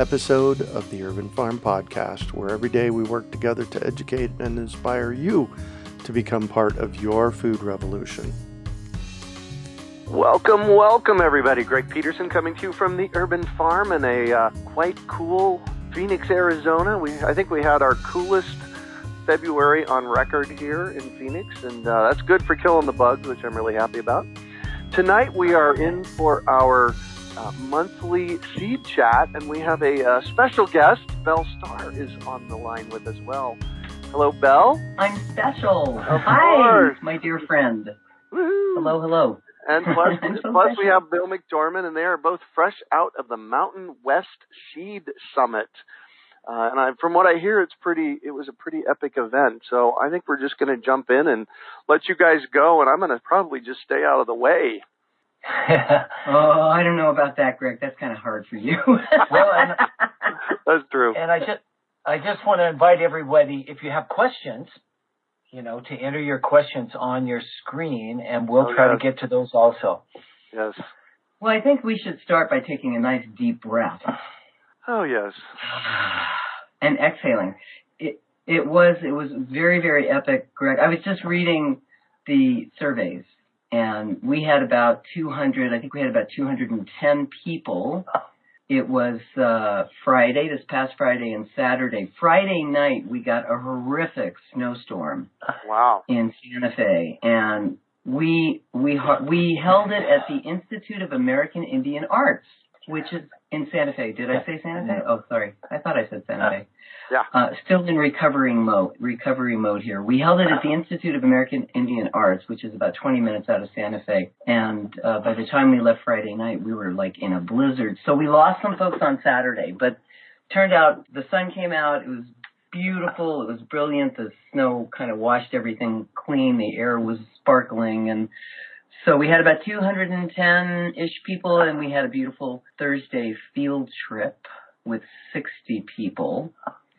episode of the Urban Farm Podcast, where every day we work together to educate and inspire you to become part of your food revolution. Welcome, welcome, everybody. Greg Peterson coming to you from the Urban Farm in a uh, quite cool Phoenix, Arizona. We, I think we had our coolest February on record here in Phoenix, and uh, that's good for killing the bugs, which I'm really happy about. Tonight we are in for our uh, monthly seed chat, and we have a uh, special guest. Belle Starr is on the line with as well. Hello, Belle. I'm special. Of Hi, course. my dear friend. Woo-hoo. Hello, hello. And plus, so plus we have Bill McDorman, and they are both fresh out of the Mountain West Seed Summit. Uh, and I, from what I hear, it's pretty. It was a pretty epic event. So I think we're just going to jump in and let you guys go, and I'm going to probably just stay out of the way. oh, I don't know about that, Greg. That's kind of hard for you. Well, and- That's true. And I just, I just want to invite everybody, if you have questions, you know, to enter your questions on your screen, and we'll Oh, try yes. to get to those also. Yes. well, I think we should start by taking a nice deep breath Oh yes. and exhaling. It it was it was very very epic, Greg. I was just reading the surveys, and we had about 200. I think we had about 210 people. It was uh, Friday, this past Friday and Saturday. Friday night, we got a horrific snowstorm. Wow. in Santa Fe, and we we we held it at the Institute of American Indian Arts, which is in Santa Fe. Did I say Santa Fe? Oh, sorry, I thought I said Santa Fe. Yeah. Uh, still in recovering mode, recovery mode here. We held it at the Institute of American Indian Arts, which is about 20 minutes out of Santa Fe. And uh, by the time we left Friday night, we were like in a blizzard. So we lost some folks on Saturday, but turned out the sun came out. It was beautiful. It was brilliant. The snow kind of washed everything clean. The air was sparkling. And so we had about 210-ish people and we had a beautiful Thursday field trip with 60 people.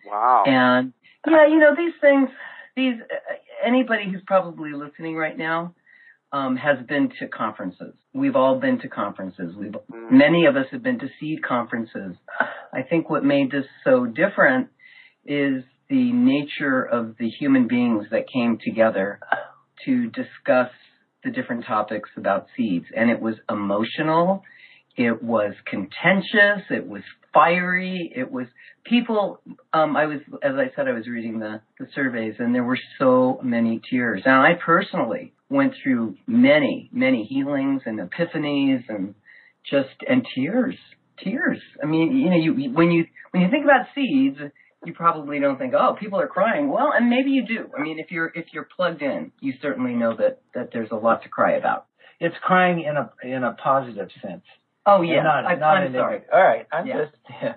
Wow. And yeah, you know, these things, these, uh, anybody who's probably listening right now, um, has been to conferences. We've all been to conferences. We've, Mm. many of us have been to seed conferences. I think what made this so different is the nature of the human beings that came together to discuss the different topics about seeds. And it was emotional. It was contentious. It was fiery. It was people, um, I was, as I said, I was reading the, the surveys and there were so many tears. Now I personally went through many, many healings and epiphanies and just, and tears, tears. I mean, you know, you, when you, when you think about seeds, you probably don't think, oh, people are crying. Well, and maybe you do. I mean, if you're, if you're plugged in, you certainly know that, that there's a lot to cry about. It's crying in a in a positive sense. Oh yeah, not, I, not I'm in sorry. A, all right, I'm Yeah. just. Yeah.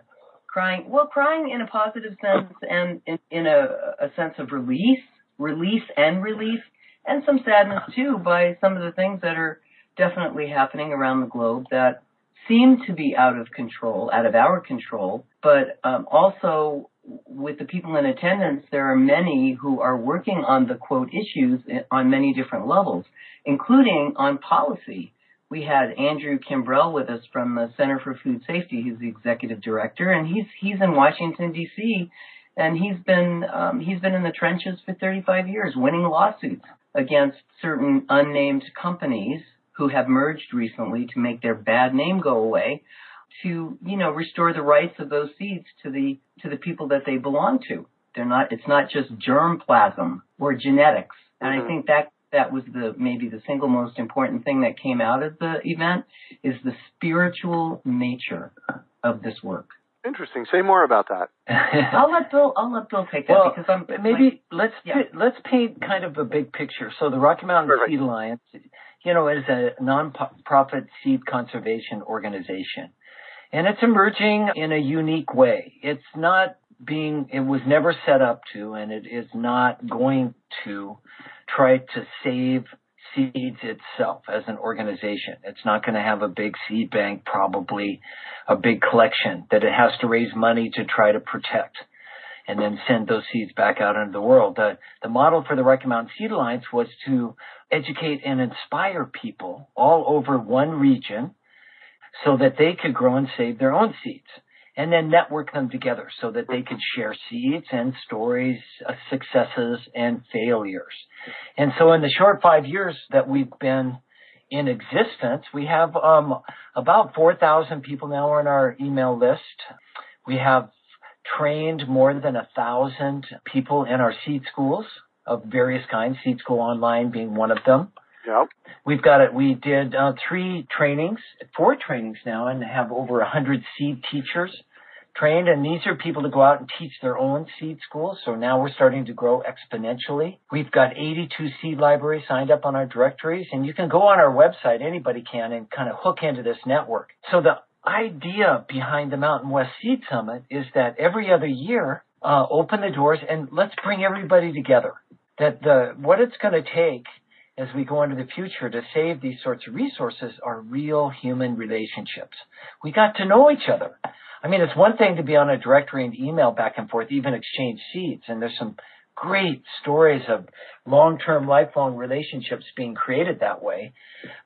crying well crying in a positive sense and in, in a, a sense of release release and relief and some sadness too by some of the things that are definitely happening around the globe that seem to be out of control out of our control but um, also with the people in attendance, there are many who are working on the quote issues on many different levels, including on policy. We had Andrew Kimbrell with us from the Center for Food Safety. He's the executive director, and he's he's in Washington D.C. and he's been um, he's been in the trenches for 35 years, winning lawsuits against certain unnamed companies who have merged recently to make their bad name go away to you know restore the rights of those seeds to the to the people that they belong to. They're not. It's not just germplasm or genetics. And mm-hmm. I think that that was the maybe the single most important thing that came out of the event is the spiritual nature of this work. Interesting. Say more about that. I'll let Bill. I'll let Bill take that well, because I'm maybe let's yeah. let's paint kind of a big picture. So the Rocky Mountain Perfect. Seed Alliance, you know, is a non-profit seed conservation organization. And it's emerging in a unique way. It's not being, it was never set up to, and it is not going to try to save seeds itself as an organization. It's not going to have a big seed bank, probably a big collection that it has to raise money to try to protect and then send those seeds back out into the world. The, the model for the Rocky Mountain Seed Alliance was to educate and inspire people all over one region so that they could grow and save their own seeds and then network them together so that they could share seeds and stories, uh, successes and failures. And so in the short five years that we've been in existence, we have um, about 4,000 people now on our email list. We have trained more than a thousand people in our seed schools of various kinds, Seed School Online being one of them. Yep. We've got it. We did uh, three trainings, four trainings now, and have over a hundred seed teachers trained. And these are people to go out and teach their own seed schools. So now we're starting to grow exponentially. We've got 82 seed libraries signed up on our directories, and you can go on our website. Anybody can and kind of hook into this network. So the idea behind the Mountain West Seed Summit is that every other year, uh, open the doors and let's bring everybody together. That the what it's going to take as we go into the future to save these sorts of resources are real human relationships. We got to know each other. I mean, it's one thing to be on a directory and email back and forth, even exchange seeds, and there's some great stories of long-term, lifelong relationships being created that way.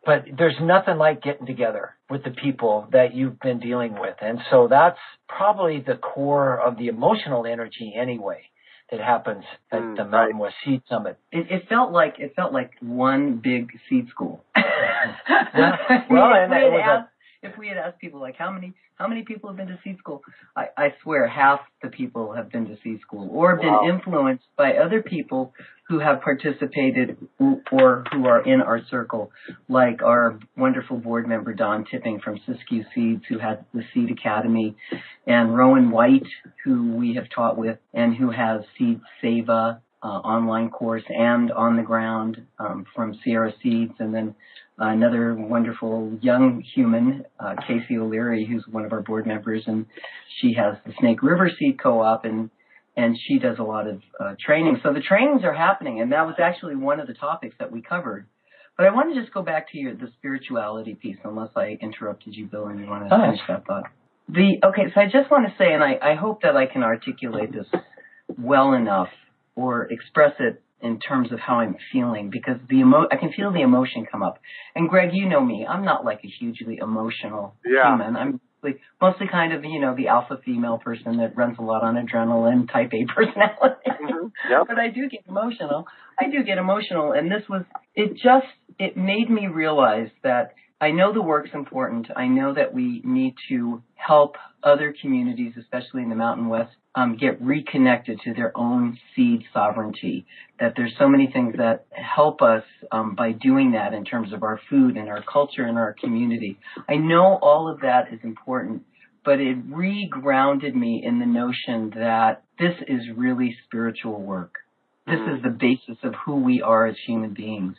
But there's nothing like getting together with the people that you've been dealing with. And so that's probably the core of the emotional energy anyway that happens at mm, the Mountain right. West Seed Summit. It, it, felt like it felt like one big seed school. Well, and it was a if we had asked people like how many how many people have been to seed school, I, I swear half the people have been to seed school or been wow. influenced by other people who have participated or who are in our circle, like our wonderful board member Don Tipping from Siskiyou Seeds, who has the Seed Academy, and Rowan White, who we have taught with, and who has Seed Seva uh, online course and on the ground um, from Sierra Seeds, and then another wonderful young human, uh, Casey O'Leary, who's one of our board members, and she has the Snake River Seed Co-op, and and she does a lot of uh, training. So the trainings are happening, and that was actually one of the topics that we covered. But I want to just go back to your the spirituality piece, unless I interrupted you, Bill, and you want to oh. finish that thought. The okay, so I just want to say, and I, I hope that I can articulate this well enough or express it in terms of how I'm feeling because the emo I can feel the emotion come up. And Greg, you know me, I'm not like a hugely emotional yeah. human. I'm mostly, mostly kind of you know the alpha female person that runs a lot on adrenaline, type A personality. Mm-hmm. Yep. but I do get emotional. I do get emotional, and this was it. Just it made me realize that I know the work's important. I know that we need to help other communities, especially in the Mountain West, um, get reconnected to their own seed sovereignty. That there's so many things that help us um, by doing that in terms of our food and our culture and our community. I know all of that is important, but it regrounded me in the notion that this is really spiritual work. This is mm. the basis of who we are as human beings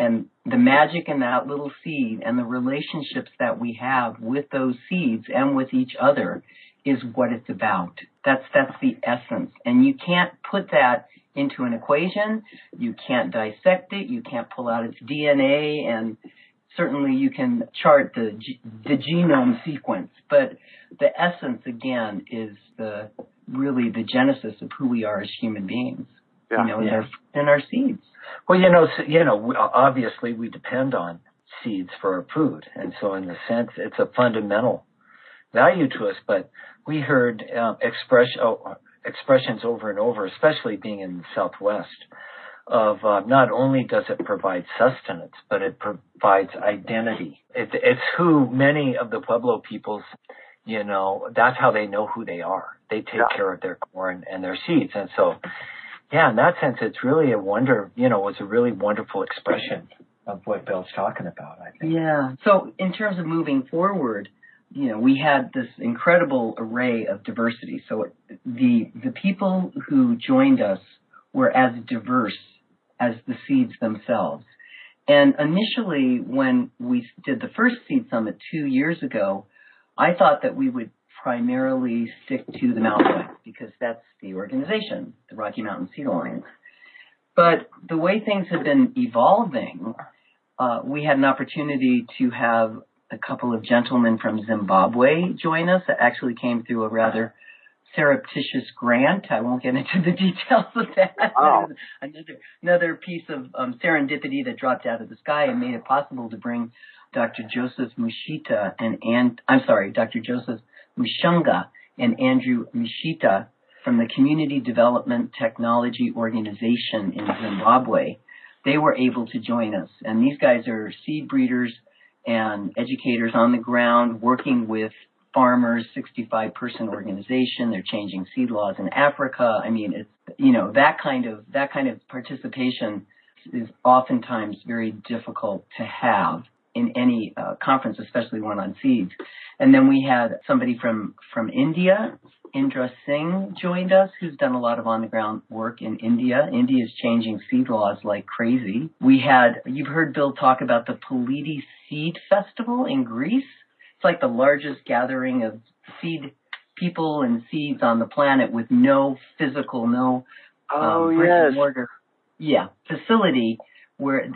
and the magic in that little seed and the relationships that we have with those seeds and with each other is what it's about. That's that's the essence. And you can't put that into an equation. You can't dissect it. You can't pull out its DNA and certainly you can chart the the genome sequence, but the essence again is the really the genesis of who we are as human beings. Yeah. You know, in, Yeah. our, in our seeds. Well, you know, so, you know, we- obviously we depend on seeds for our food, and so in a sense, it's a fundamental value to us. But we heard um, express oh, expressions over and over, especially being in the Southwest, of uh, not only does it provide sustenance, but it provides identity. It, it's who many of the Pueblo peoples, you know, that's how they know who they are. They take Yeah. care of their corn and their seeds, and so yeah, in that sense, it's really a wonder, you know, it's a really wonderful expression of what Bill's talking about, I think. Yeah. So in terms of moving forward, you know, we had this incredible array of diversity. So the the people who joined us were as diverse as the seeds themselves. And initially, when we did the first seed summit two years ago, I thought that we would primarily stick to the Mountain because that's the organization, the Rocky Mountain Seed Alliance. But the way things have been evolving, uh, we had an opportunity to have a couple of gentlemen from Zimbabwe join us that actually came through a rather surreptitious grant. I won't get into the details of that. Wow. another another piece of um, serendipity that dropped out of the sky and made it possible to bring Dr. Joseph Mushita and, and I'm sorry, Dr. Joseph Mushunga and Andrew Mushita from the Community Development Technology Organization in Zimbabwe. They were able to join us, and these guys are seed breeders and educators on the ground working with farmers, 65 person organization. They're changing seed laws in Africa. I mean, it's, you know, that kind of, that kind of participation is oftentimes very difficult to have in any uh, conference, especially one on seeds. And then we had somebody from, from India, Indra Singh joined us, who's done a lot of on the ground work in India. India is changing seed laws like crazy. We had, you've heard Bill talk about the Peliti Seed Festival in Greece. It's like the largest gathering of seed people and seeds on the planet with no physical, no Oh um, brick yes. and mortar, yeah, facility where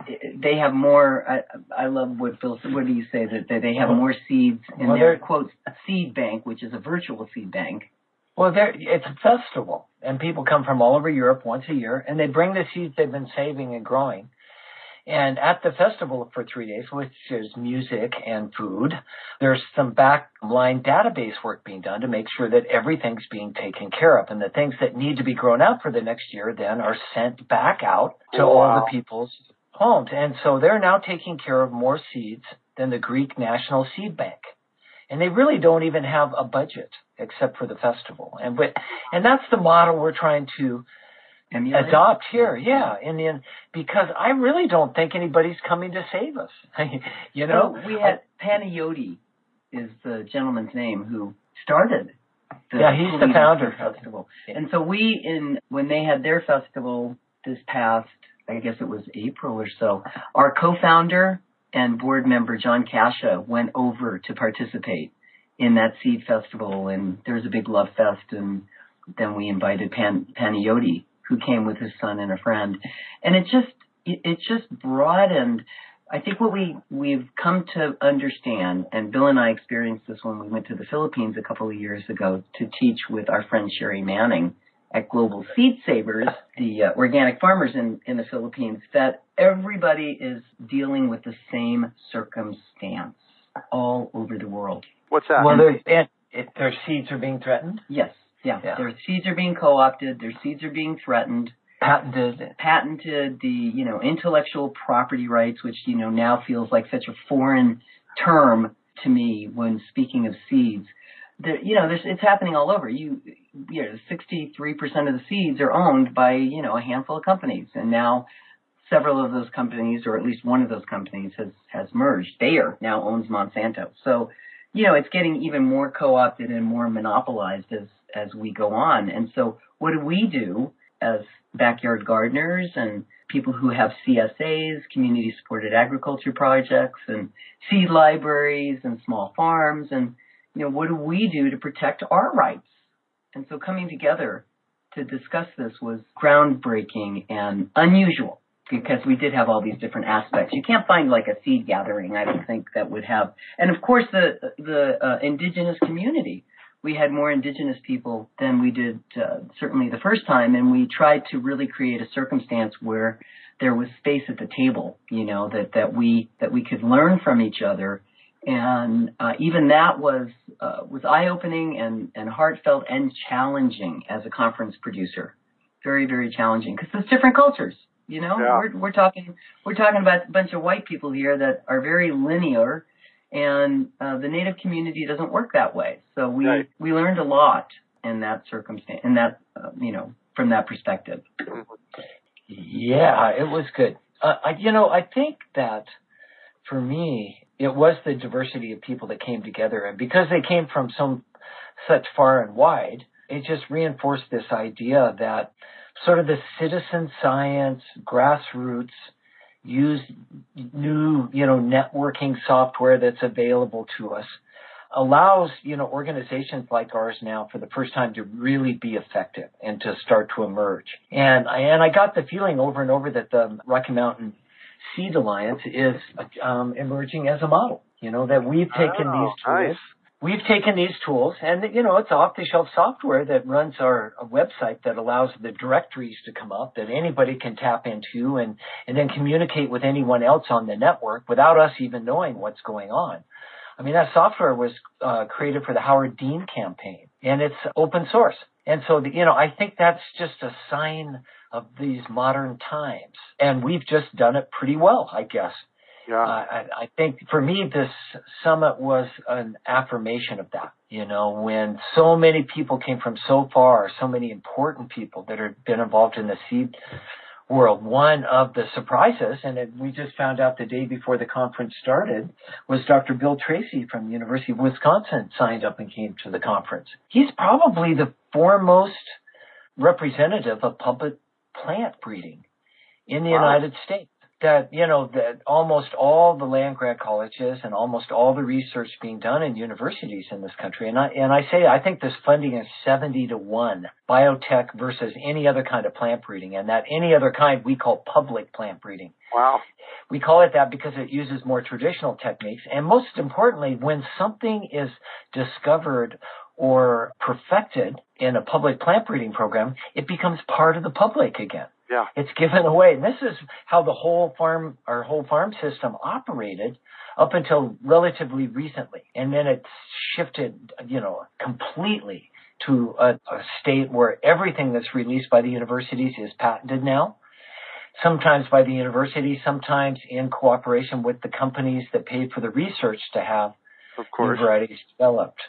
they have more. I, I love what Phil. said. What do you say that that they have more seeds in Well, their they're- quote a seed bank, which is a virtual seed bank. Well, there, it's a festival, and people come from all over Europe once a year, and they bring the seeds they've been saving and growing. And at the festival for three days, which is music and food, there's some backline database work being done to make sure that everything's being taken care of. And the things that need to be grown out for the next year then are sent back out to all Wow. the people's homes. And so they're now taking care of more seeds than the Greek National Seed Bank. And they really don't even have a budget except for the festival. And but and that's the model we're trying to Emulate? adopt here. Yeah, and then because I really don't think anybody's coming to save us. you know, So we had Panayoti is the gentleman's name who started. The Yeah, he's the founder. festival. And so we in when they had their festival this past, I guess it was April or so, our co-founder and board member John Casha went over to participate in that seed festival, and there was a big love fest, and then we invited Pan Panayoti, who came with his son and a friend, and it just it, it just broadened. I think what we we've come to understand, and Bill and I experienced this when we went to the Philippines a couple of years ago to teach with our friend Sherry Manning at Global Seed Savers, the uh, organic farmers in, in the Philippines, that everybody is dealing with the same circumstance all over the world. What's that? well, their and it, their seeds are being threatened, Yes, yeah, Yeah. their seeds are being co-opted, their seeds are being threatened. patented. patented the you know intellectual property rights, which you know now feels like such a foreign term to me when speaking of seeds. There, you know, there's, it's happening all over. You, you know, 63% of the seeds are owned by you know a handful of companies, and now several of those companies, or at least one of those companies, has has merged. Bayer now owns Monsanto, so you know it's getting even more co-opted and more monopolized as as we go on. And so, what do we do as backyard gardeners and people who have CSAs, community supported agriculture projects and seed libraries and small farms and you know what do we do to protect our rights? And so coming together to discuss this was groundbreaking and unusual because we did have all these different aspects. You can't find like a seed gathering, I don't think that would have. And of course the the uh, indigenous community we had more indigenous people than we did uh, certainly the first time, and we tried to really create a circumstance where there was space at the table, you know, that that we that we could learn from each other, and uh, even that was uh, was eye opening and and heartfelt and challenging as a conference producer, very very challenging because it's different cultures. You know, yeah. we're we're talking we're talking about a bunch of white people here that are very linear and uh, the native community doesn't work that way. So we right. we learned a lot in that circumstance, in that uh, you know from that perspective. Yeah, it was good. Uh, I, you know, I think that for me, it was the diversity of people that came together, and because they came from some such far and wide, it just reinforced this idea that sort of the citizen science, grassroots use new, you know, networking software that's available to us allows, you know, organizations like ours now for the first time to really be effective and to start to emerge. And I, and I got the feeling over and over that the Rocky Mountain Seed Alliance is um, emerging as a model. You know, that we've taken oh, these tools. Nice. We've taken these tools and, you know, it's off the shelf software that runs our website that allows the directories to come up that anybody can tap into and, and then communicate with anyone else on the network without us even knowing what's going on. I mean, that software was uh, created for the Howard Dean campaign and it's open source. And so, the, you know, I think that's just a sign of these modern times. And we've just done it pretty well, I guess. Yeah. Uh, I, I think for me, this summit was an affirmation of that. You know, when so many people came from so far, so many important people that have been involved in the seed world. One of the surprises, and it, we just found out the day before the conference started, was Dr. Bill Tracy from the University of Wisconsin signed up and came to the conference. He's probably the foremost representative of public plant breeding in the Wow. United States that you know that almost all the land grant colleges and almost all the research being done in universities in this country and I and I say I think this funding is 70 to 1 biotech versus any other kind of plant breeding and that any other kind we call public plant breeding Wow. we call it that because it uses more traditional techniques and most importantly when something is discovered or perfected in a public plant breeding program it becomes part of the public again Yeah. it's given away. And this is how the whole farm, our whole farm system operated up until relatively recently. And then it's shifted, you know, completely to a, a state where everything that's released by the universities is patented now. Sometimes by the university, sometimes in cooperation with the companies that paid for the research to have Of new varieties developed.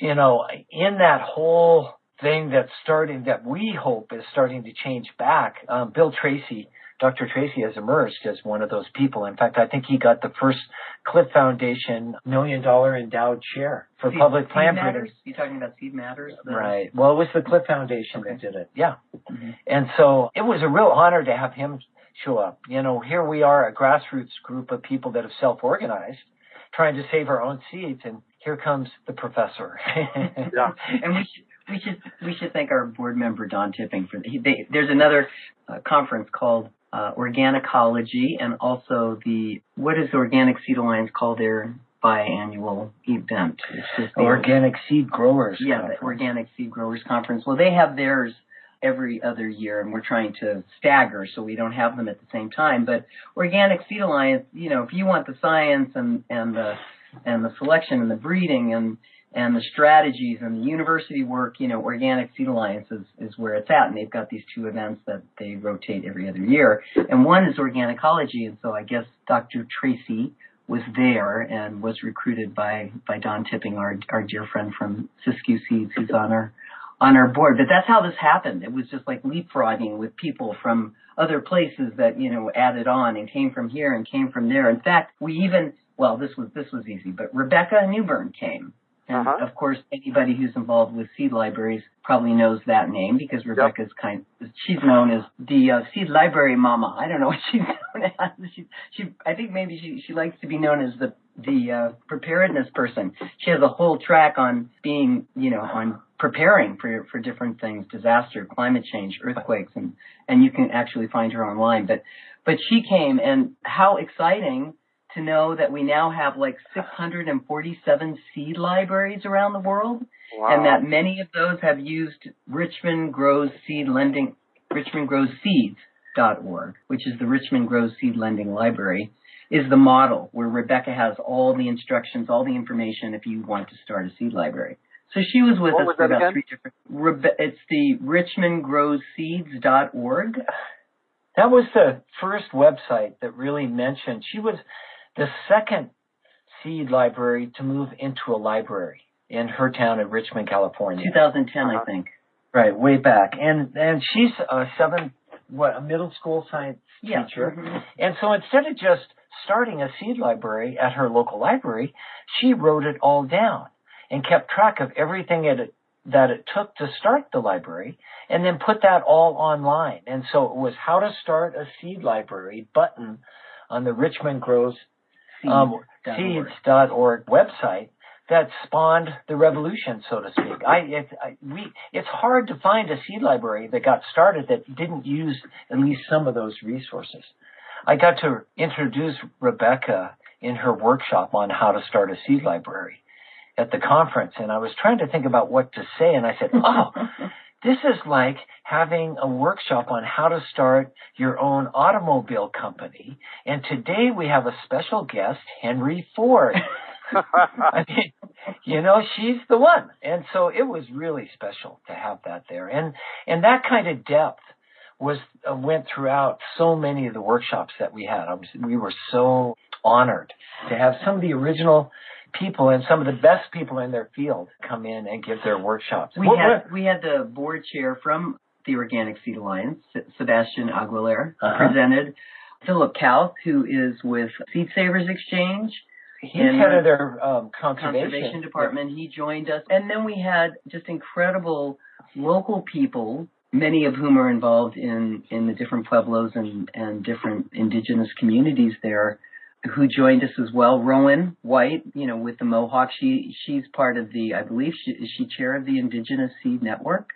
You know, in that whole thing that's starting, that we hope is starting to change back, um, Bill Tracy, Dr. Tracy has emerged as one of those people. In fact, I think he got the first Clif Foundation million dollar endowed chair for Seed- public plant matters. breeding. You talking about seed matters? The- Right. Well, it was the Clif Foundation Okay. that did it. Yeah. Mhm. And so it was a real honor to have him show up. You know, here we are, a grassroots group of people that have self-organized, trying to save our own seeds, and here comes the professor. Yeah. and we should we should we should thank our board member Don Tipping for he, they, there's another uh, conference called uh, Organicology and also the what is Organic Seed Alliance called their biannual event? It's just the Organic seed growers. yeah, Conference. the Organic Seed Growers Conference. Well, they have theirs every other year, and we're trying to stagger so we don't have them at the same time. But Organic Seed Alliance, you know, if you want the science and and the and the selection and the breeding and and the strategies and the university work, you know, Organic Seed Alliance is, is where it's at. And they've got these two events that they rotate every other year. And one is Organicology. And so I guess Dr. Tracy was there and was recruited by, by Don Tipping, our, our dear friend from Siskiyou Seeds, who's on our, on our board. But that's how this happened. It was just like leapfrogging with people from other places that, you know, added on and came from here and came from there. In fact, we even, well, this was, this was easy, but Rebecca Newburn came. And Uh-huh. of course, anybody who's involved with seed libraries probably knows that name because Rebecca's kind. She's known as the uh, seed library mama. I don't know what she's known as. She, she, I think maybe she she likes to be known as the the uh, preparedness person. She has a whole track on being, you know, on preparing for for different things, disaster, climate change, earthquakes, and and you can actually find her online. But but she came, and how exciting to know that we now have like 647 seed libraries around the world, Wow. and that many of those have used Richmond Grows Seed Lending, Richmond Grows Seeds.org, which is the Richmond Grows Seed Lending Library, is the model where Rebecca has all the instructions, all the information if you want to start a seed library. So she was with What us was for about again? three different. Rebe- it's the RichmondGrowsSeeds.org. That was the first website that really mentioned. She was the second seed library to move into a library in her town in Richmond, California. 2010, I Uh-huh. think. Right, way back. And and she's a seven what a middle school science Yeah. teacher. Mhm. And so instead of just starting a seed library at her local library, she wrote it all down and kept track of everything it, that it took to start the library and then put that all online. And so it was how to start a seed library button on the Richmond Grows um, Seeds.org. website that spawned the revolution, so to speak. I, it, I, we, it's hard to find a seed library that got started that didn't use at least some of those resources. I got to introduce Rebecca in her workshop on how to start a seed library at the conference, and I was trying to think about what to say, and I said, "Oh, this is like having a workshop on how to start your own automobile company. And today we have a special guest, Henry Ford. I mean, you know, she's the one. And so it was really special to have that there. And, and that kind of depth was, uh, went throughout so many of the workshops that we had. Was, we were so honored to have some of the original people and some of the best people in their field come in and give their workshops. We What- had what- we had the board chair from the Organic Seed Alliance, Sebastian Aguilera, Uh-huh. presented. Philip Kauth, who is with Seed Savers Exchange, He's head of their um, conservation, conservation department. He joined us, and then we had just incredible local people, many of whom are involved in in the different pueblos and and different indigenous communities there, who joined us as well. Rowan White, you know, with the Mohawk, she she's part of the, I believe, she, is she chair of the Indigenous Seed Network?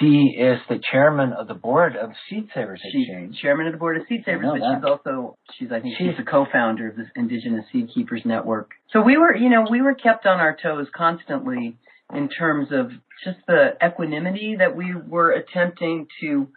She is the chairman of the board of Seed Savers She's Exchange. chairman of the board of Seed Savers, but that. she's also she's I think she's, She's- the co-founder of this Indigenous Seed Keepers Network. So we were, you know, we were kept on our toes constantly in terms of just the equanimity that we were attempting to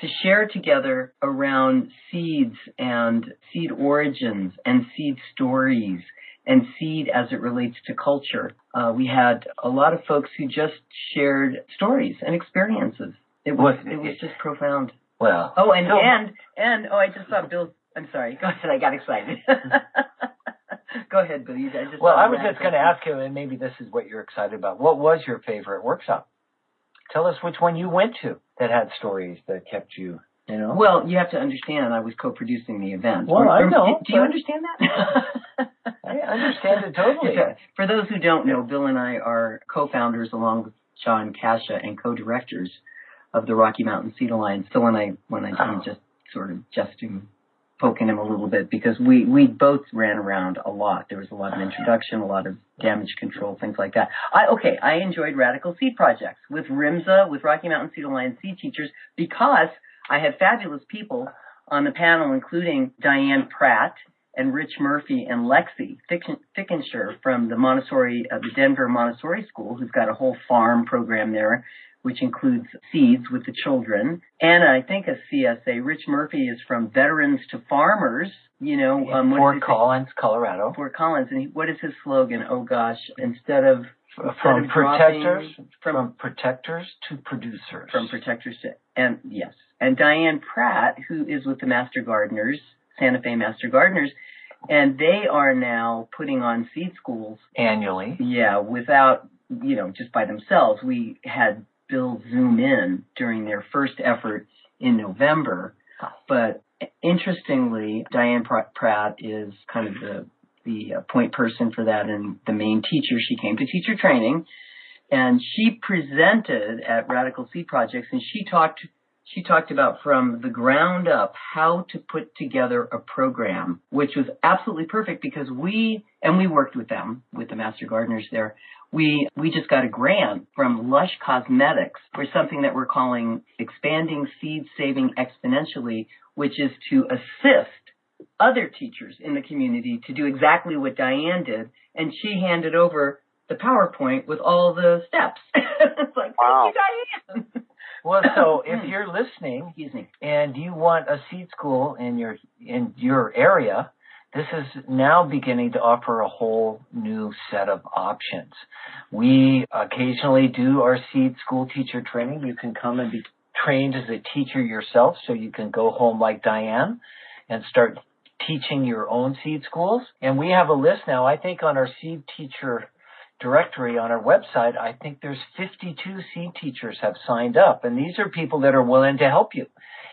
to share together around seeds and seed origins and seed stories and seed as it relates to culture. Uh, we had a lot of folks who just shared stories and experiences. It was it was just profound. Well, Oh, and and and oh, I just saw Bill. I'm sorry. Go ahead. I got excited. Go ahead, Bill. You, I just well, I was just going to ask you, and maybe this is what you're excited about. What was your favorite workshop? Tell us which one you went to that had stories that kept you, you know. Well, you have to understand. I was co-producing the event. Well, I know, Do you understand that? I understand it totally. Okay. Uh, for those who don't know, Bill and I are co-founders along with John Kasha and co-directors of the Rocky Mountain Seed Alliance. So when I, when I Oh. am just sort of jesting, poking him a little bit because we we both ran around a lot. There was a lot of introduction, a lot of damage control, things like that. I okay, I enjoyed radical seed projects with RIMSA, with Rocky Mountain Seed Alliance seed teachers because I had fabulous people on the panel, including Diane Pratt and Rich Murphy and Lexi Thicken- Thickenshire from the Montessori, uh, the Denver Montessori School, who's got a whole farm program there, which includes seeds with the children. And I think a CSA. Rich Murphy is from Veterans to Farmers. You know, um, Fort? Collins, Colorado. Fort Collins. And he, what is his slogan? Oh gosh, instead of From protectors, from from protectors to producers. from protectors to and yes and diane pratt who is with the master gardeners santa fe master gardeners and they are now putting on seed schools annually. yeah without you know just by themselves we had bill zoom in during their first effort in november. But interestingly diane pratt is kind of the the uh, point person for that and the main teacher. She came to teacher training and she presented at Radical Seed Projects, and she talked she talked about from the ground up how to put together a program, which was absolutely perfect because we and we worked with them with the master gardeners there. We we just got a grant from Lush Cosmetics for something that we're calling expanding seed saving exponentially, which is to assist other teachers in the community to do exactly what Diane did, and she handed over the PowerPoint with all the steps. it's like, wow. thank you, Diane. well, so if hmm. you're listening and you want a seed school in your in your area, this is now beginning to offer a whole new set of options. We occasionally do our seed school teacher training. You can come and be trained as a teacher yourself so you can go home like Diane and start teaching your own seed schools. And we have a list now, I think on our seed teacher directory on our website, I think there's 52 seed teachers have signed up. And these are people that are willing to help you.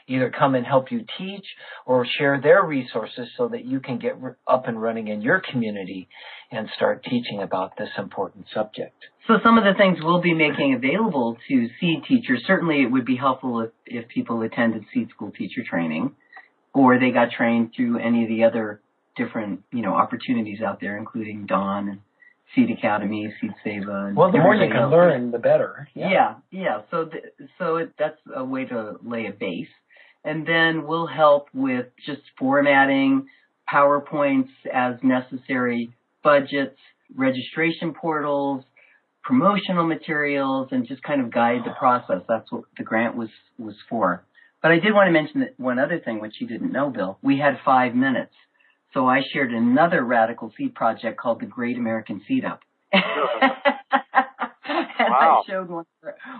Either come and help you teach or share their resources so that you can get up and running in your community and start teaching about this important subject. So some of the things we'll be making available to seed teachers, certainly it would be helpful if, if people attended seed school teacher training or they got trained through any of the other different, you know, opportunities out there, including Don Seed Academy, Seed Seva. Uh, well, the more you can else. learn, the better. Yeah, yeah. yeah. So, so it, that's a way to lay a base, and then we'll help with just formatting PowerPoints as necessary, budgets, registration portals, promotional materials, and just kind of guide the process. That's what the grant was was for. But I did want to mention that one other thing, which you didn't know, Bill. We had five minutes. So I shared another radical seed project called the Great American Seed Up. and wow. I showed one,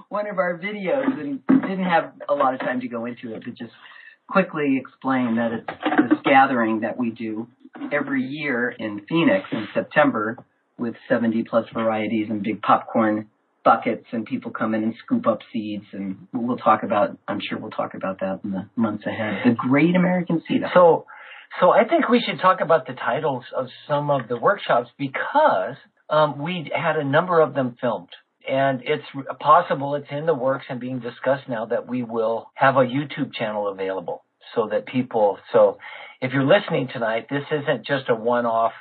one of our videos and didn't have a lot of time to go into it, but just quickly explain that it's this gathering that we do every year in Phoenix in September with 70 plus varieties and big popcorn buckets and people come in and scoop up seeds and we'll talk about I'm sure we'll talk about that in the months ahead. The Great American Seed. So so I think we should talk about the titles of some of the workshops because um, we had a number of them filmed. And it's possible it's in the works and being discussed now that we will have a YouTube channel available so that people, so if you're listening tonight, this isn't just a one off.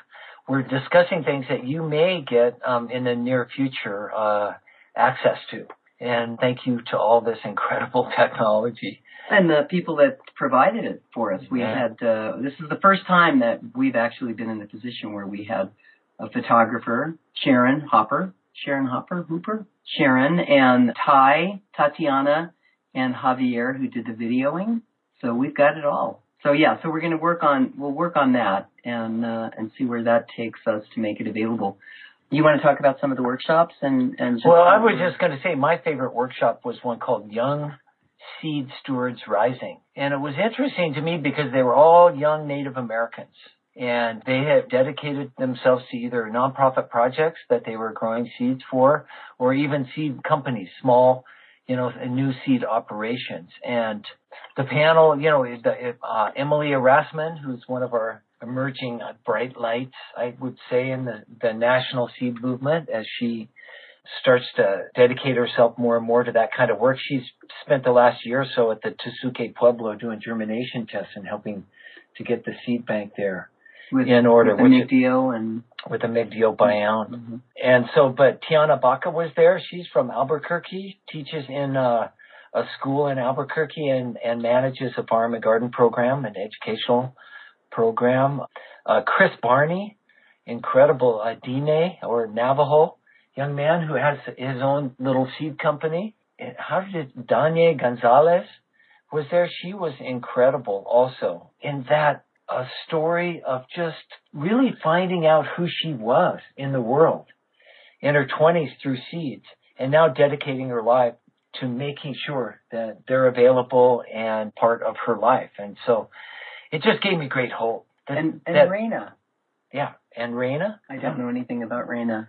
We're discussing things that you may get um, in the near future. Uh, access to. And thank you to all this incredible technology. And the people that provided it for us. We yeah. had, uh, this is the first time that we've actually been in a position where we had a photographer, Sharon Hopper, Sharon Hopper, Hooper, Sharon, and Ty, Tatiana, and Javier who did the videoing. So we've got it all. So yeah, so we're going to work on, we'll work on that and, uh, and see where that takes us to make it available. You want to talk about some of the workshops and, and well, I was just going to say my favorite workshop was one called Young Seed Stewards Rising, and it was interesting to me because they were all young Native Americans, and they had dedicated themselves to either nonprofit projects that they were growing seeds for, or even seed companies, small, you know, new seed operations. And the panel, you know, uh, Emily Erasmus, who's one of our emerging bright lights, I would say, in the, the national seed movement as she starts to dedicate herself more and more to that kind of work. She's spent the last year or so at the Tesuque Pueblo doing germination tests and helping to get the seed bank there with, in order. With the Migdio and with the Migdio Bayan. Mm-hmm. And so, but Tiana Baca was there. She's from Albuquerque, teaches in uh, a school in Albuquerque and, and manages a farm and garden program, an educational program. Uh, Chris Barney, incredible uh, Dine or Navajo young man who has his own little seed company. How did it, Danye Gonzalez was there. She was incredible also in that a story of just really finding out who she was in the world in her 20s through seeds and now dedicating her life to making sure that they're available and part of her life. And so it just gave me great hope. That, and and that, Raina. Yeah, and Raina. I don't know anything about Raina.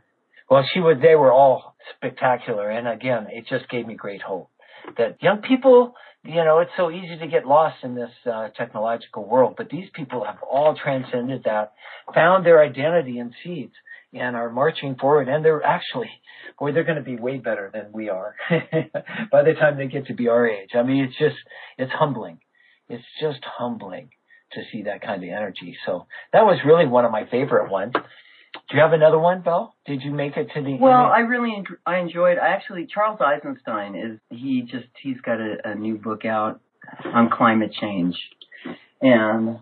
Well, she was. They were all spectacular, and again, it just gave me great hope that young people. You know, it's so easy to get lost in this uh, technological world, but these people have all transcended that, found their identity in seeds, and are marching forward. And they're actually, boy, they're going to be way better than we are by the time they get to be our age. I mean, it's just, it's humbling. It's just humbling to see that kind of energy. So that was really one of my favorite ones. Do you have another one, Belle? Did you make it to the? Well, I really I enjoyed. I actually Charles Eisenstein is he just he's got a, a new book out on climate change, and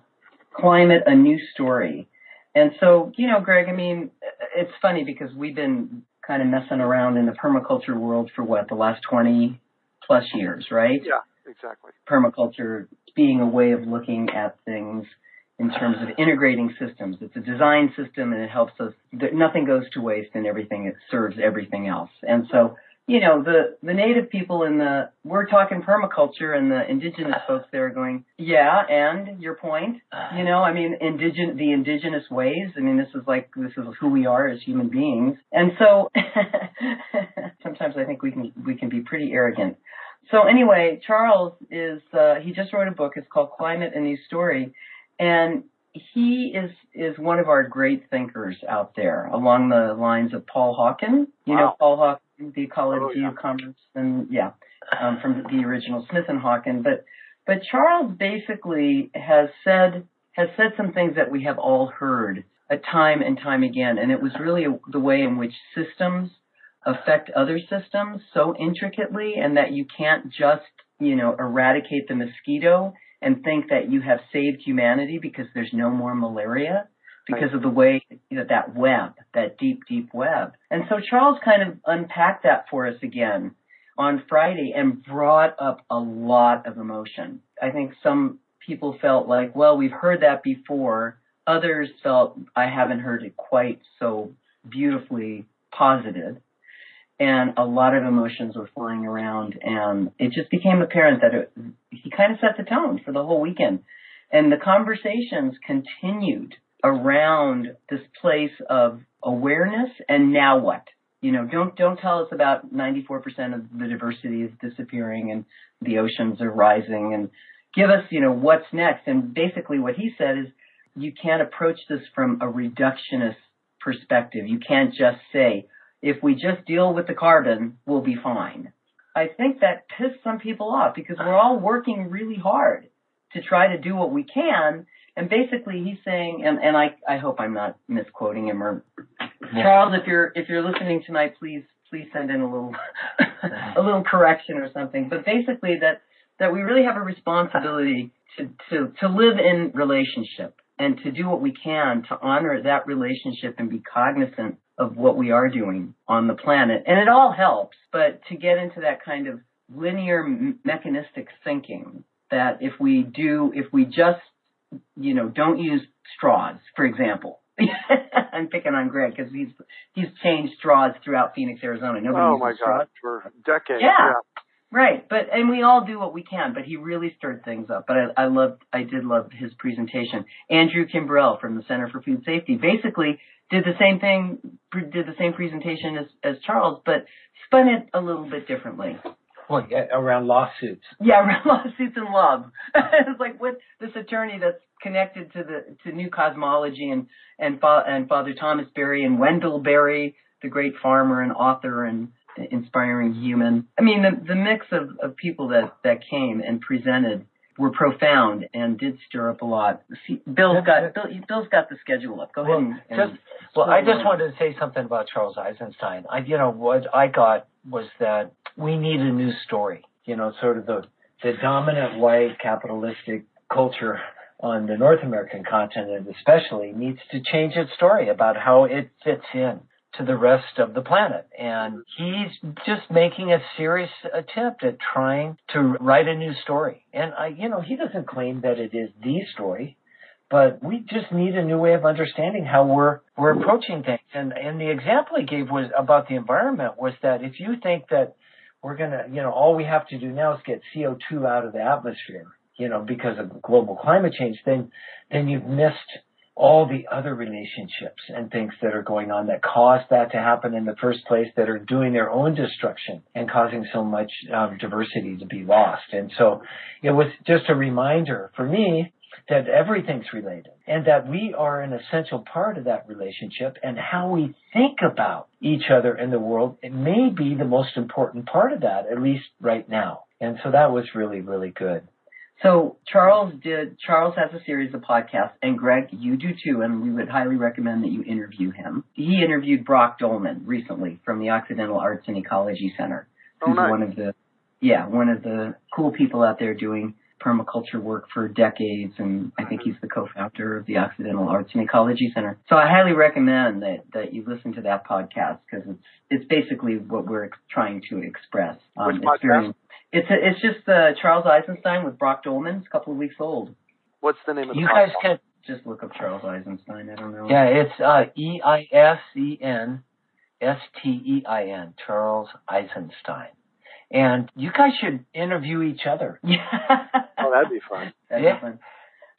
Climate, a New Story. And so, you know, Greg, I mean, it's funny because we've been kind of messing around in the permaculture world for what, the last 20 plus years, right? Yeah, exactly. Permaculture being a way of looking at things in terms of integrating systems. It's a design system and it helps us, that nothing goes to waste and everything, it serves everything else. And so, you know, the, the native people in the, we're talking permaculture and the indigenous folks there are going, yeah, and your point, you know, I mean, indigenous, the indigenous ways, I mean, this is like, this is who we are as human beings. And so sometimes I think we can, we can be pretty arrogant. So anyway, Charles is, uh, he just wrote a book. It's called Climate, a New Story. And he is is one of our great thinkers out there along the lines of Paul Hawken. You wow. know Paul Hawken, the ecology oh, yeah. of commerce, and yeah, um, from the original Smith and Hawken. But but Charles basically has said has said some things that we have all heard a time and time again, and it was really the way in which systems affect other systems so intricately, and that you can't just you know eradicate the mosquito and think that you have saved humanity because there's no more malaria because of the way you know, that web, that deep, deep web. And so Charles kind of unpacked that for us again on Friday and brought up a lot of emotion. I think some people felt like, well, we've heard that before. Others felt I haven't heard it quite so beautifully posited and a lot of emotions were flying around and it just became apparent that it, he kind of set the tone for the whole weekend. And the conversations continued around this place of awareness and now what? You know don't don't tell us about 94% of the diversity is disappearing and the oceans are rising and give us you know what's next. And basically what he said is you can't approach this from a reductionist perspective. You can't just say if we just deal with the carbon, we'll be fine. I think that pissed some people off because we're all working really hard to try to do what we can. And basically he's saying, and, and I, I hope I'm not misquoting him or Charles, if you're, if you're listening tonight, please, please send in a little, a little correction or something. But basically that, that we really have a responsibility to, to, to live in relationship and to do what we can to honor that relationship and be cognizant of what we are doing on the planet. And it all helps, but to get into that kind of linear mechanistic thinking that if we do, if we just, you know, don't use straws, for example. I'm picking on Greg because he's he's changed straws throughout Phoenix, Arizona. Nobody oh uses my straws. God, for decades. Yeah. yeah. Right, but and we all do what we can, but he really stirred things up. But I, I loved, I did love his presentation. Andrew Kimbrell from the Center for Food Safety basically did the same thing, did the same presentation as, as Charles, but spun it a little bit differently. Well, yeah, around lawsuits. Yeah, around lawsuits and love. it's like with this attorney that's connected to the to New Cosmology and and and Father Thomas Berry and Wendell Berry, the great farmer and author and inspiring human. I mean, the the mix of of people that that came and presented were profound and did stir up a lot. See, Bill's got Bill, Bill's got the schedule up. Go well, ahead. And, just, well, I just wanted to say something about Charles Eisenstein. I, you know, what I got was that we need a new story. You know, sort of the the dominant white capitalistic culture on the North American continent, especially, needs to change its story about how it fits in to the rest of the planet. And mm-hmm. he's just making a serious attempt at trying to write a new story. And I, you know, he doesn't claim that it is the story, but we just need a new way of understanding how we're we're approaching things. And and the example he gave was about the environment was that if you think that we're gonna, you know, all we have to do now is get CO2 out of the atmosphere, you know, because of global climate change, then then you've missed all the other relationships and things that are going on that caused that to happen in the first place that are doing their own destruction and causing so much um, diversity to be lost. And so it was just a reminder for me that everything's related and that we are an essential part of that relationship and how we think about each other in the world it may be the most important part of that at least right now and so that was really really good so Charles did. Charles has a series of podcasts, and Greg, you do too, and we would highly recommend that you interview him. He interviewed Brock Dolman recently from the Occidental Arts and Ecology Center, oh, who's nice. one of the, yeah, one of the cool people out there doing permaculture work for decades, and I think he's the co-founder of the Occidental Arts and Ecology Center. So I highly recommend that that you listen to that podcast because it's it's basically what we're trying to express. Um, Which podcast? It's, it's, a, it's just uh, Charles Eisenstein with Brock Dolman. It's a couple of weeks old. What's the name of the you podcast? guys can just look up Charles Eisenstein. I don't know. Yeah, it's uh, E I S E N S T E I N, Charles Eisenstein. And you guys should interview each other. Yeah. oh, that'd be fun. That'd yeah. Be fun.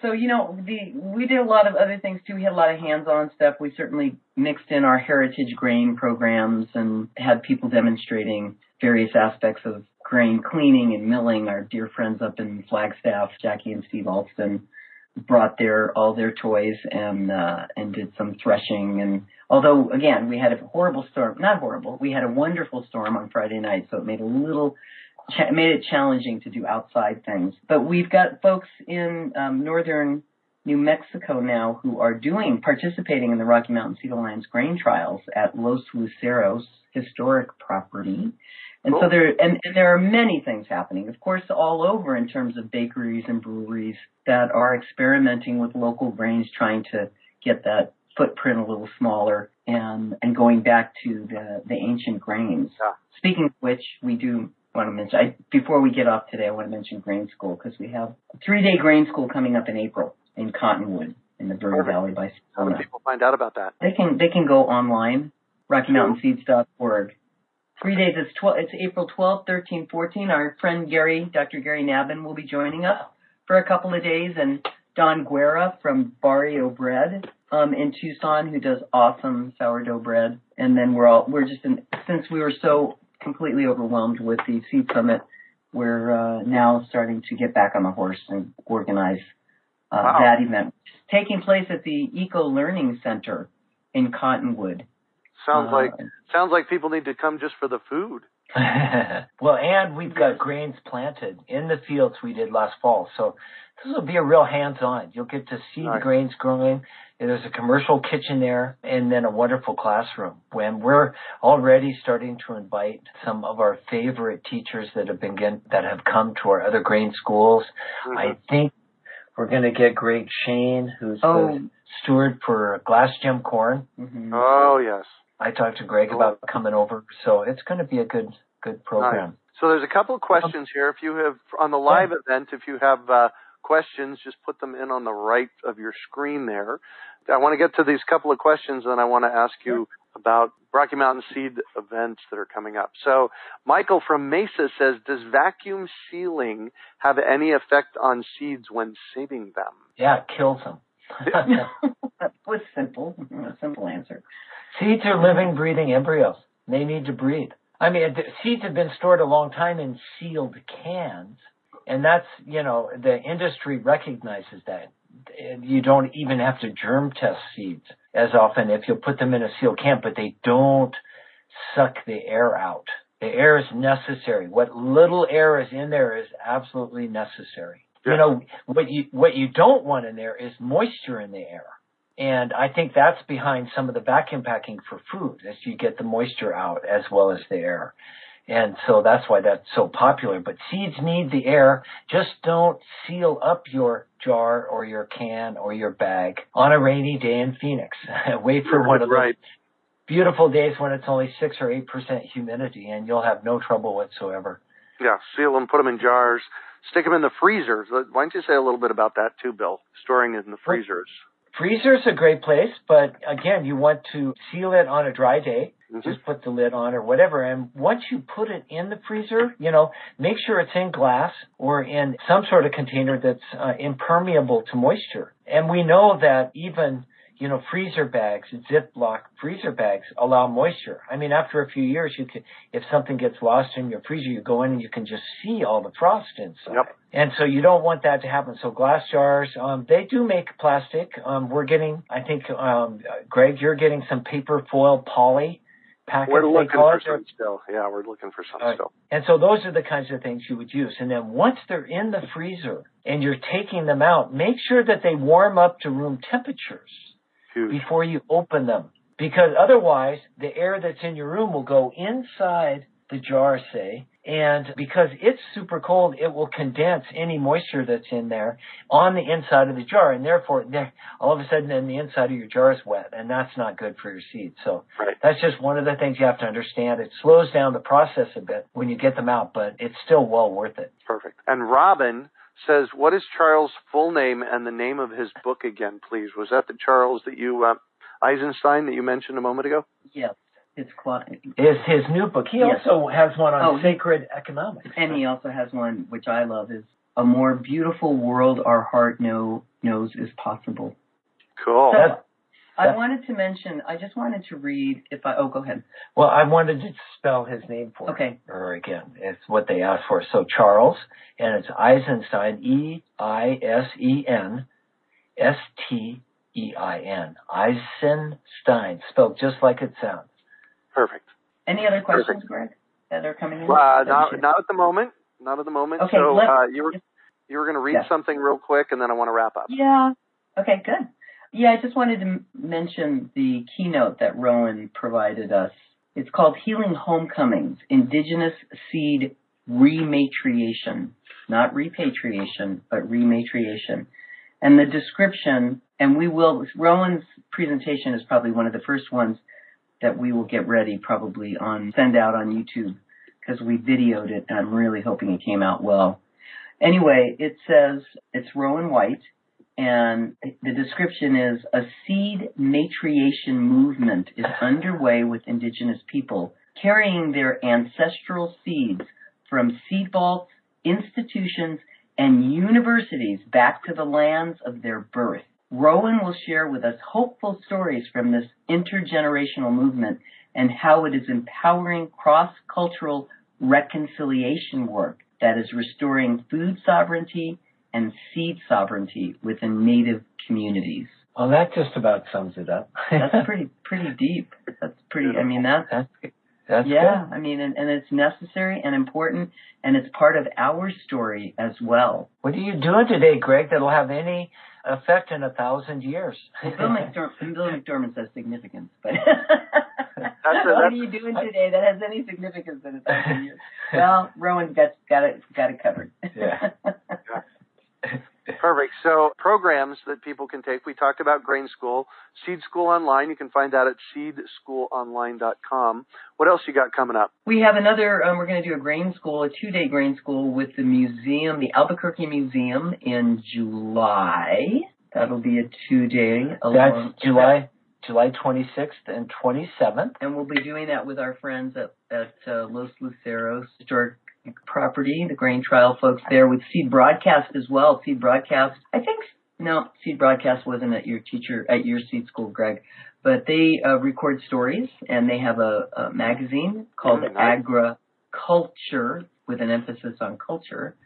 So you know, the we did a lot of other things too. We had a lot of hands-on stuff. We certainly mixed in our heritage grain programs and had people demonstrating various aspects of grain cleaning and milling. Our dear friends up in Flagstaff, Jackie and Steve Alston, brought their all their toys and uh, and did some threshing. And although again we had a horrible storm, not horrible, we had a wonderful storm on Friday night, so it made a little cha- made it challenging to do outside things. But we've got folks in um, northern New Mexico now who are doing participating in the Rocky Mountain Seed Alliance grain trials at Los Luceros historic property. And cool. so there, and, and, there are many things happening, of course, all over in terms of bakeries and breweries that are experimenting with local grains, trying to get that footprint a little smaller and, and going back to the, the ancient grains. Yeah. Speaking of which, we do want to mention, I, before we get off today, I want to mention grain school because we have a three day grain school coming up in April in Cottonwood in the Verde Valley by How do people find out about that? They can, they can go online, RockyMountainSeeds.org Three days. It's, 12, it's April 12, 13, 14. Our friend Gary, Dr. Gary Nabhan, will be joining us for a couple of days, and Don Guerra from Barrio Bread um, in Tucson, who does awesome sourdough bread. And then we're all we're just in, since we were so completely overwhelmed with the Seed Summit, we're uh, now starting to get back on the horse and organize uh, wow. that event, taking place at the Eco Learning Center in Cottonwood. Sounds uh, like sounds like people need to come just for the food. well, and we've got grains planted in the fields we did last fall, so this will be a real hands-on. You'll get to see the grains growing. There's a commercial kitchen there, and then a wonderful classroom. When we're already starting to invite some of our favorite teachers that have been that have come to our other grain schools. Mm-hmm. I think we're going to get Greg Schoen, who's oh. the steward for Glass Gem Corn. Mm-hmm. Oh yes. I talked to Greg about coming over, so it's going to be a good good program. Nice. So there's a couple of questions here. If you have on the live event, if you have uh, questions, just put them in on the right of your screen there. I want to get to these couple of questions, and I want to ask you about Rocky Mountain Seed events that are coming up. So Michael from Mesa says, does vacuum sealing have any effect on seeds when saving them? Yeah, it kills them. that was simple. A simple answer. Seeds are living, breathing embryos. They need to breathe. I mean, seeds have been stored a long time in sealed cans, and that's, you know, the industry recognizes that. You don't even have to germ test seeds as often if you put them in a sealed can, but they don't suck the air out. The air is necessary. What little air is in there is absolutely necessary. Yeah. You know, what you, what you don't want in there is moisture in the air. And I think that's behind some of the vacuum packing for food, as you get the moisture out as well as the air. And so that's why that's so popular. But seeds need the air. Just don't seal up your jar or your can or your bag on a rainy day in Phoenix. Wait for one of those right. beautiful days when it's only six or eight percent humidity, and you'll have no trouble whatsoever. Yeah, seal them, put them in jars, stick them in the freezers. Why don't you say a little bit about that too, Bill? Storing in the freezers. Freezer's a great place, but again, you want to seal it on a dry day. Mm-hmm. Just put the lid on or whatever. And once you put it in the freezer, you know, make sure it's in glass or in some sort of container that's uh, impermeable to moisture. And we know that even you know, freezer bags, Ziploc freezer bags allow moisture. I mean, after a few years, you can, if something gets lost in your freezer, you go in and you can just see all the frost inside. Yep. And so you don't want that to happen. So glass jars, um, they do make plastic. Um, we're getting, I think, um, Greg, you're getting some paper foil poly packets. We're looking for some still. Yeah, we're looking for some uh, still. And so those are the kinds of things you would use. And then once they're in the freezer and you're taking them out, make sure that they warm up to room temperatures. Huge. before you open them. Because otherwise, the air that's in your room will go inside the jar, say, And because it's super cold, it will condense any moisture that's in there on the inside of the jar. And therefore, all of a sudden, then the inside of your jar is wet. And that's not good for your seeds. So right. that's just one of the things you have to understand. It slows down the process a bit when you get them out, but it's still well worth it. Perfect. And Robin says, what is Charles' full name and the name of his book again, please? Was that the Charles that you, uh, Eisenstein that you mentioned a moment ago? Yes. It's is his new book. He yes. also has one on oh, sacred economics. And he also has one which I love is a more beautiful world our heart know, knows is possible. Cool. So, that's, I wanted to mention. I just wanted to read. If I oh, go ahead. Well, I wanted to spell his name for okay. Or again, it's what they asked for. So Charles, and it's Eisenstein. E I S E N S T E I N. Eisenstein, spelled just like it sounds. Perfect. Any other questions, Perfect. Greg, that are coming in? Uh, not, not at the moment. Not at the moment. Okay, so uh, you were you were going to read yeah. something real quick, and then I want to wrap up. Yeah. Okay. Good. Yeah, I just wanted to mention the keynote that Rowan provided us. It's called Healing Homecomings: Indigenous Seed Rematriation, not repatriation, but rematriation. And the description, and we will. Rowan's presentation is probably one of the first ones that we will get ready probably on send out on YouTube because we videoed it and I'm really hoping it came out well. Anyway, it says it's Rowan White and the description is a seed matriation movement is underway with indigenous people carrying their ancestral seeds from seed vaults, institutions, and universities back to the lands of their birth. Rowan will share with us hopeful stories from this intergenerational movement and how it is empowering cross-cultural reconciliation work that is restoring food sovereignty and seed sovereignty within native communities. Well, that just about sums it up. that's pretty pretty deep. That's pretty. I mean, that's that's, that's yeah. Good. I mean, and, and it's necessary and important, and it's part of our story as well. What are you doing today, Greg? That'll have any effect in a thousand years. Bill, McDorman, Bill says significance, but what are you doing today that has any significance in a thousand years? Well, Rowan's got got it got it covered. Yeah. Perfect. So programs that people can take. We talked about Grain School, Seed School Online. You can find that at seedschoolonline.com. What else you got coming up? We have another. Um, we're going to do a grain school, a two-day grain school with the museum, the Albuquerque Museum, in July. That'll be a two-day. That's July. July 26th and 27th. And we'll be doing that with our friends at, at uh, Los Luceros Historic property, the grain trial folks there with Seed Broadcast as well. Seed Broadcast, I think, no, Seed Broadcast wasn't at your teacher, at your seed school, Greg, but they uh, record stories and they have a, a magazine called oh, nice. Agriculture with an emphasis on culture.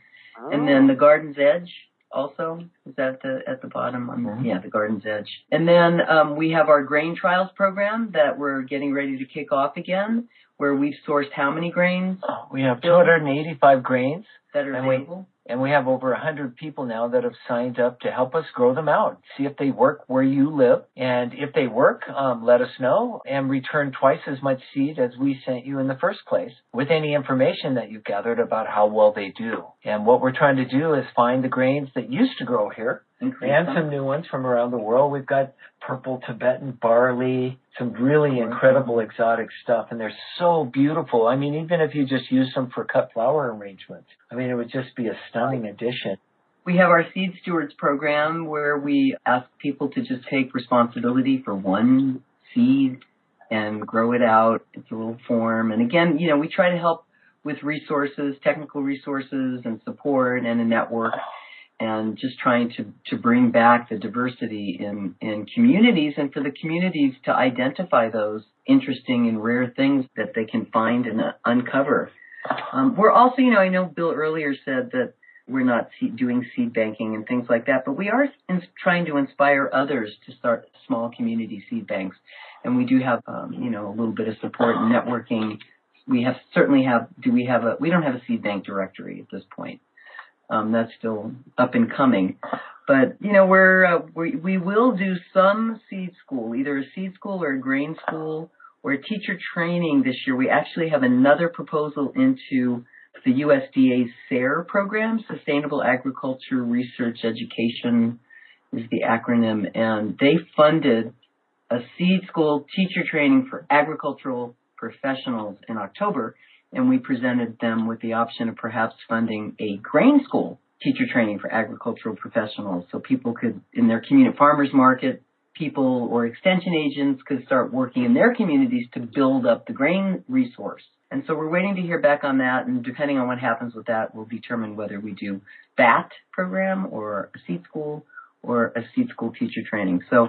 Oh. And then the Garden's Edge also is that the at the bottom on the, mm-hmm. yeah the garden's edge and then um, we have our grain trials program that we're getting ready to kick off again where we've sourced how many grains? Oh, we have 285 grains that are available. And we have over 100 people now that have signed up to help us grow them out, see if they work where you live. And if they work, um, let us know and return twice as much seed as we sent you in the first place with any information that you've gathered about how well they do. And what we're trying to do is find the grains that used to grow here and some new ones from around the world. We've got purple Tibetan barley, some really incredible exotic stuff, and they're so beautiful. I mean, even if you just use them for cut flower arrangements, I mean, it would just be a stunning addition. We have our Seed Stewards program where we ask people to just take responsibility for one seed and grow it out. It's a little form. And again, you know, we try to help with resources, technical resources and support and a network and just trying to, to bring back the diversity in, in communities and for the communities to identify those interesting and rare things that they can find and uh, uncover. Um, we're also, you know, I know Bill earlier said that we're not seed, doing seed banking and things like that, but we are in, trying to inspire others to start small community seed banks. And we do have, um, you know, a little bit of support and networking. We have certainly have, do we have a, we don't have a seed bank directory at this point. Um, that's still up and coming. But you know, we're uh, we we will do some seed school, either a seed school or a grain school or a teacher training this year. We actually have another proposal into the USDA SARE program, Sustainable Agriculture Research Education is the acronym, and they funded a seed school teacher training for agricultural professionals in October, and we presented them with the option of perhaps funding a grain school teacher training for agricultural professionals so people could, in their community farmers market, people or extension agents could start working in their communities to build up the grain resource. And so we're waiting to hear back on that, and depending on what happens with that, we'll determine whether we do that program or a seed school or a seed school teacher training. So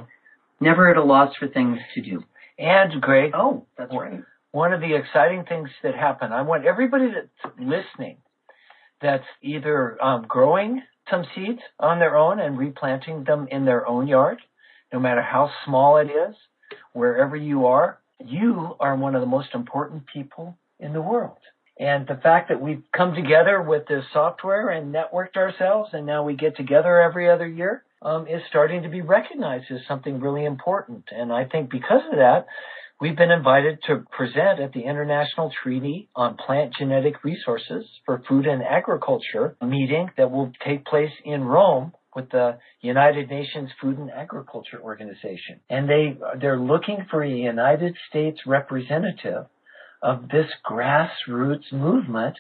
never at a loss for things to do. And Greg, oh, that's right. One of the exciting things that happen, I want everybody that's listening that's either um, growing some seeds on their own and replanting them in their own yard, no matter how small it is, wherever you are, you are one of the most important people in the world. And the fact that we've come together with this software and networked ourselves and now we get together every other year um, is starting to be recognized as something really important. And I think because of that, we've been invited to present at the International Treaty on Plant Genetic Resources for Food and Agriculture meeting that will take place in Rome with the United Nations Food and Agriculture Organization. And they, they're looking for a United States representative of this grassroots movement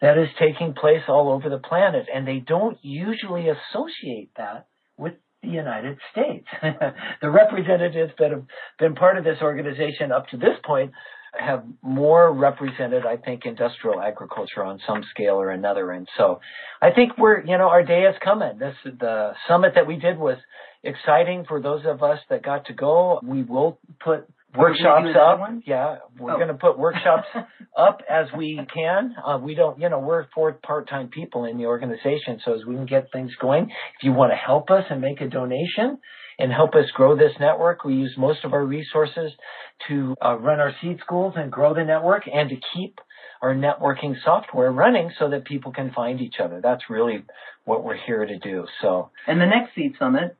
that is taking place all over the planet. And they don't usually associate that with the United States. the representatives that have been part of this organization up to this point have more represented, I think, industrial agriculture on some scale or another. And so I think we're, you know, our day is coming. This, the summit that we did was exciting for those of us that got to go. We will put workshops up. Yeah, we're oh. going to put workshops up as we can. Uh, we don't, you know, we're four part-time people in the organization, so as we can get things going, if you want to help us and make a donation and help us grow this network, we use most of our resources to uh, run our seed schools and grow the network and to keep our networking software running so that people can find each other. That's really what we're here to do. So, and the next seed summit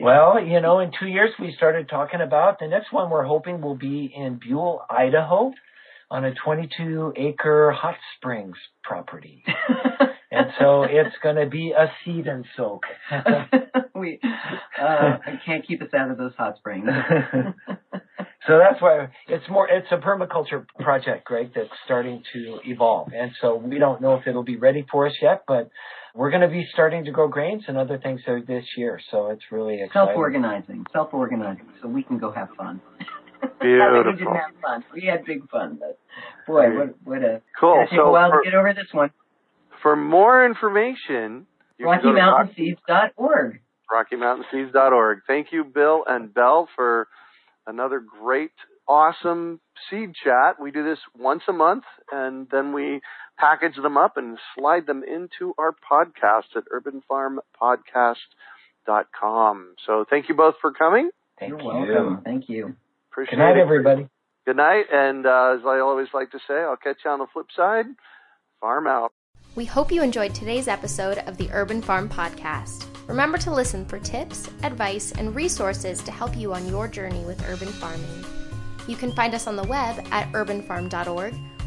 well, you know, in two years we started talking about the next one we're hoping will be in Buhl, Idaho, on a 22 acre hot springs property. and so it's going to be a seed and soak. we uh, can't keep us out of those hot springs. so that's why it's more. It's a permaculture project, Greg, that's starting to evolve, and so we don't know if it'll be ready for us yet, but we're going to be starting to grow grains and other things this year. So it's really exciting. Self-organizing, self-organizing, so we can go have fun. Beautiful. we didn't have fun. We had big fun, but boy, what what a cool. Take so a while for, to get over this one. For more information, RockyMountainSeeds.org. RockyMountainSeeds.org. Thank you, Bill and Belle, for another great, awesome seed chat. We do this once a month, and then we package them up and slide them into our podcast at urbanfarmpodcast.com. So thank you both for coming. Thank You're you. welcome. Thank you. Appreciate it. Good night, it. everybody. Good night. And uh, as I always like to say, I'll catch you on the flip side. Farm out. We hope you enjoyed today's episode of the Urban Farm Podcast. Remember to listen for tips, advice, and resources to help you on your journey with urban farming. You can find us on the web at urbanfarm.org